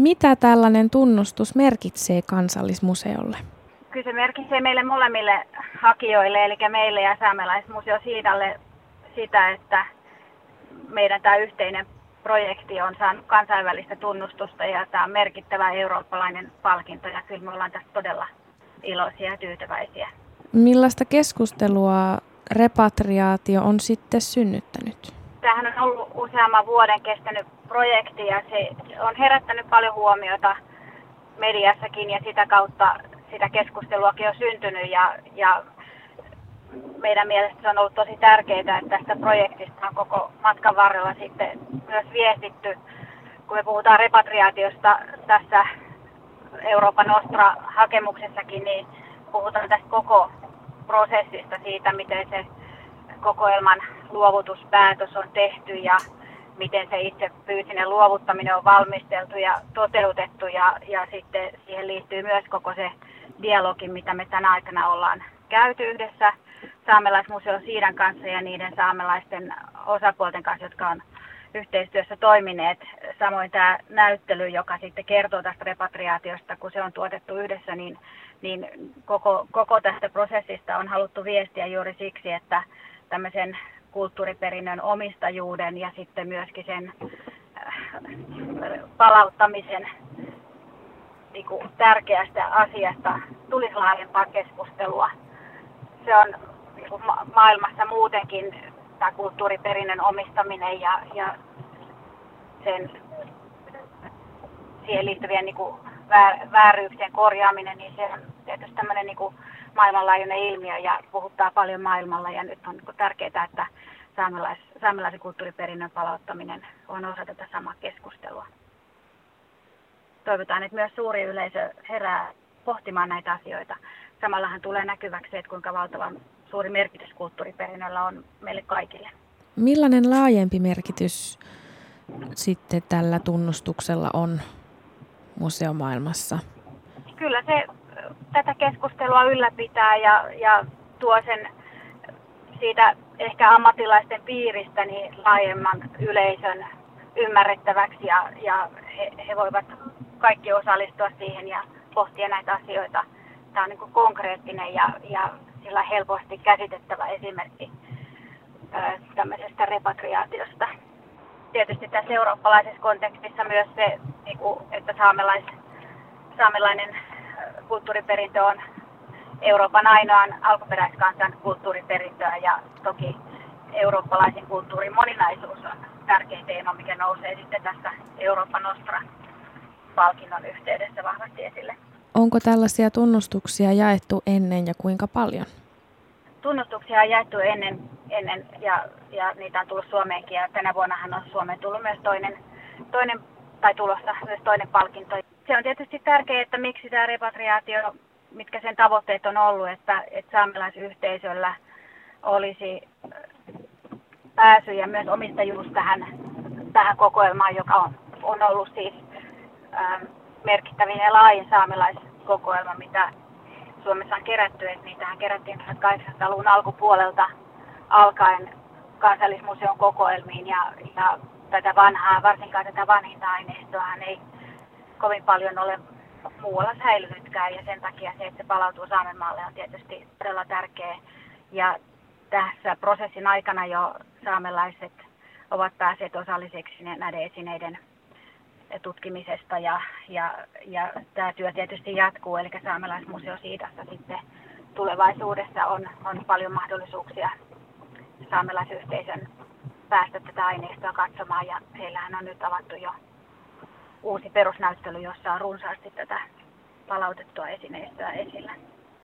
Mitä tällainen tunnustus merkitsee kansallismuseolle? Kyllä se merkitsee meille molemmille hakijoille, eli meille ja Saamelaismuseo Siidalle sitä, että meidän tämä yhteinen projekti on saanut kansainvälistä tunnustusta ja tämä on merkittävä eurooppalainen palkinto ja kyllä me ollaan tästä todella iloisia ja tyytyväisiä. Millaista keskustelua repatriaatio on sitten synnyttänyt? Tämähän on ollut useamman vuoden kestänyt projekti ja se on herättänyt paljon huomiota mediassakin ja sitä kautta sitä keskusteluakin on syntynyt ja, ja meidän mielestä se on ollut tosi tärkeää, että tästä projektista on koko matkan varrella sitten myös viestitty, kun me puhutaan repatriaatiosta tässä Euroopan Nostra-hakemuksessakin, niin puhutaan tästä koko prosessista siitä, miten se kokoelman luovutuspäätös on tehty ja miten se itse fyysinen luovuttaminen on valmisteltu ja toteutettu ja, ja sitten siihen liittyy myös koko se dialogi, mitä me tänä aikana ollaan käyty yhdessä Saamelaismuseo Siidan kanssa ja niiden saamelaisten osapuolten kanssa, jotka on yhteistyössä toimineet. Samoin tämä näyttely, joka sitten kertoo tästä repatriaatiosta, kun se on tuotettu yhdessä, niin, niin koko, koko tästä prosessista on haluttu viestiä juuri siksi, että tämmöisen kulttuuriperinnön omistajuuden ja sitten myöskin sen äh, palauttamisen niin kuin tärkeästä asiasta tulisi laajempaa keskustelua. Se on niin kuin maailmassa muutenkin tämä kulttuuriperinnön omistaminen ja, ja sen siihen liittyvien niin kuin väär, vääryyksien korjaaminen, niin se on tietysti tämmöinen niin kuin maailmanlaajuinen ilmiö ja puhuttaa paljon maailmalla ja nyt on niin tärkeää, että saamelais, saamelaisen kulttuuriperinnön palauttaminen on osa tätä samaa keskustelua. Toivotaan, että myös suuri yleisö herää pohtimaan näitä asioita. Samallahan tulee näkyväksi, että kuinka valtavan suuri merkitys kulttuuriperinnöllä on meille kaikille. Millainen laajempi merkitys sitten tällä tunnustuksella on museomaailmassa? Kyllä se tätä keskustelua ylläpitää ja, ja tuo sen siitä ehkä ammattilaisten piiristä niin laajemman yleisön ymmärrettäväksi ja, ja he, he voivat kaikki osallistua siihen ja pohtia näitä asioita. Tämä on niin konkreettinen ja, ja sillä helposti käsitettävä esimerkki tämmöisestä repatriaatiosta. Tietysti tässä eurooppalaisessa kontekstissa myös se, niin että saamelais, saamelainen kulttuuriperintö on Euroopan ainoan alkuperäiskansan kulttuuriperintöä ja toki eurooppalaisen kulttuurin moninaisuus on tärkein teema, mikä nousee sitten tässä Euroopan Nostra-palkinnon yhteydessä vahvasti esille. Onko tällaisia tunnustuksia jaettu ennen ja kuinka paljon? Tunnustuksia on jaettu ennen, ennen ja, ja niitä on tullut Suomeenkin ja tänä vuonnahan on Suomeen tullut myös toinen, toinen tai tulossa myös toinen palkinto. Se on tietysti tärkeää, että miksi tämä repatriaatio, mitkä sen tavoitteet on ollut, että, että saamelaisyhteisöllä olisi pääsy ja myös omistajuus tähän, tähän kokoelmaan, joka on, on ollut siis ähm, merkittävin ja laajin saamelaiskokoelma, mitä Suomessa on kerätty. Että niitähän kerättiin 1800-luvun alkupuolelta alkaen kansallismuseon kokoelmiin ja, ja tätä vanhaa, varsinkaan tätä vanhinta aineistoa ei kovin paljon ole muualla säilynytkään ja sen takia se, että se palautuu Saamenmaalle on tietysti todella tärkeä. Ja tässä prosessin aikana jo saamelaiset ovat päässeet osalliseksi näiden esineiden tutkimisesta ja, ja, ja tämä työ tietysti jatkuu, eli Saamelaismuseo Siidassa sitten tulevaisuudessa on, on paljon mahdollisuuksia saamelaisyhteisön päästä tätä aineistoa katsomaan ja heillähän on nyt avattu jo uusi perusnäyttely, jossa on runsaasti tätä palautettua esineistöä esillä.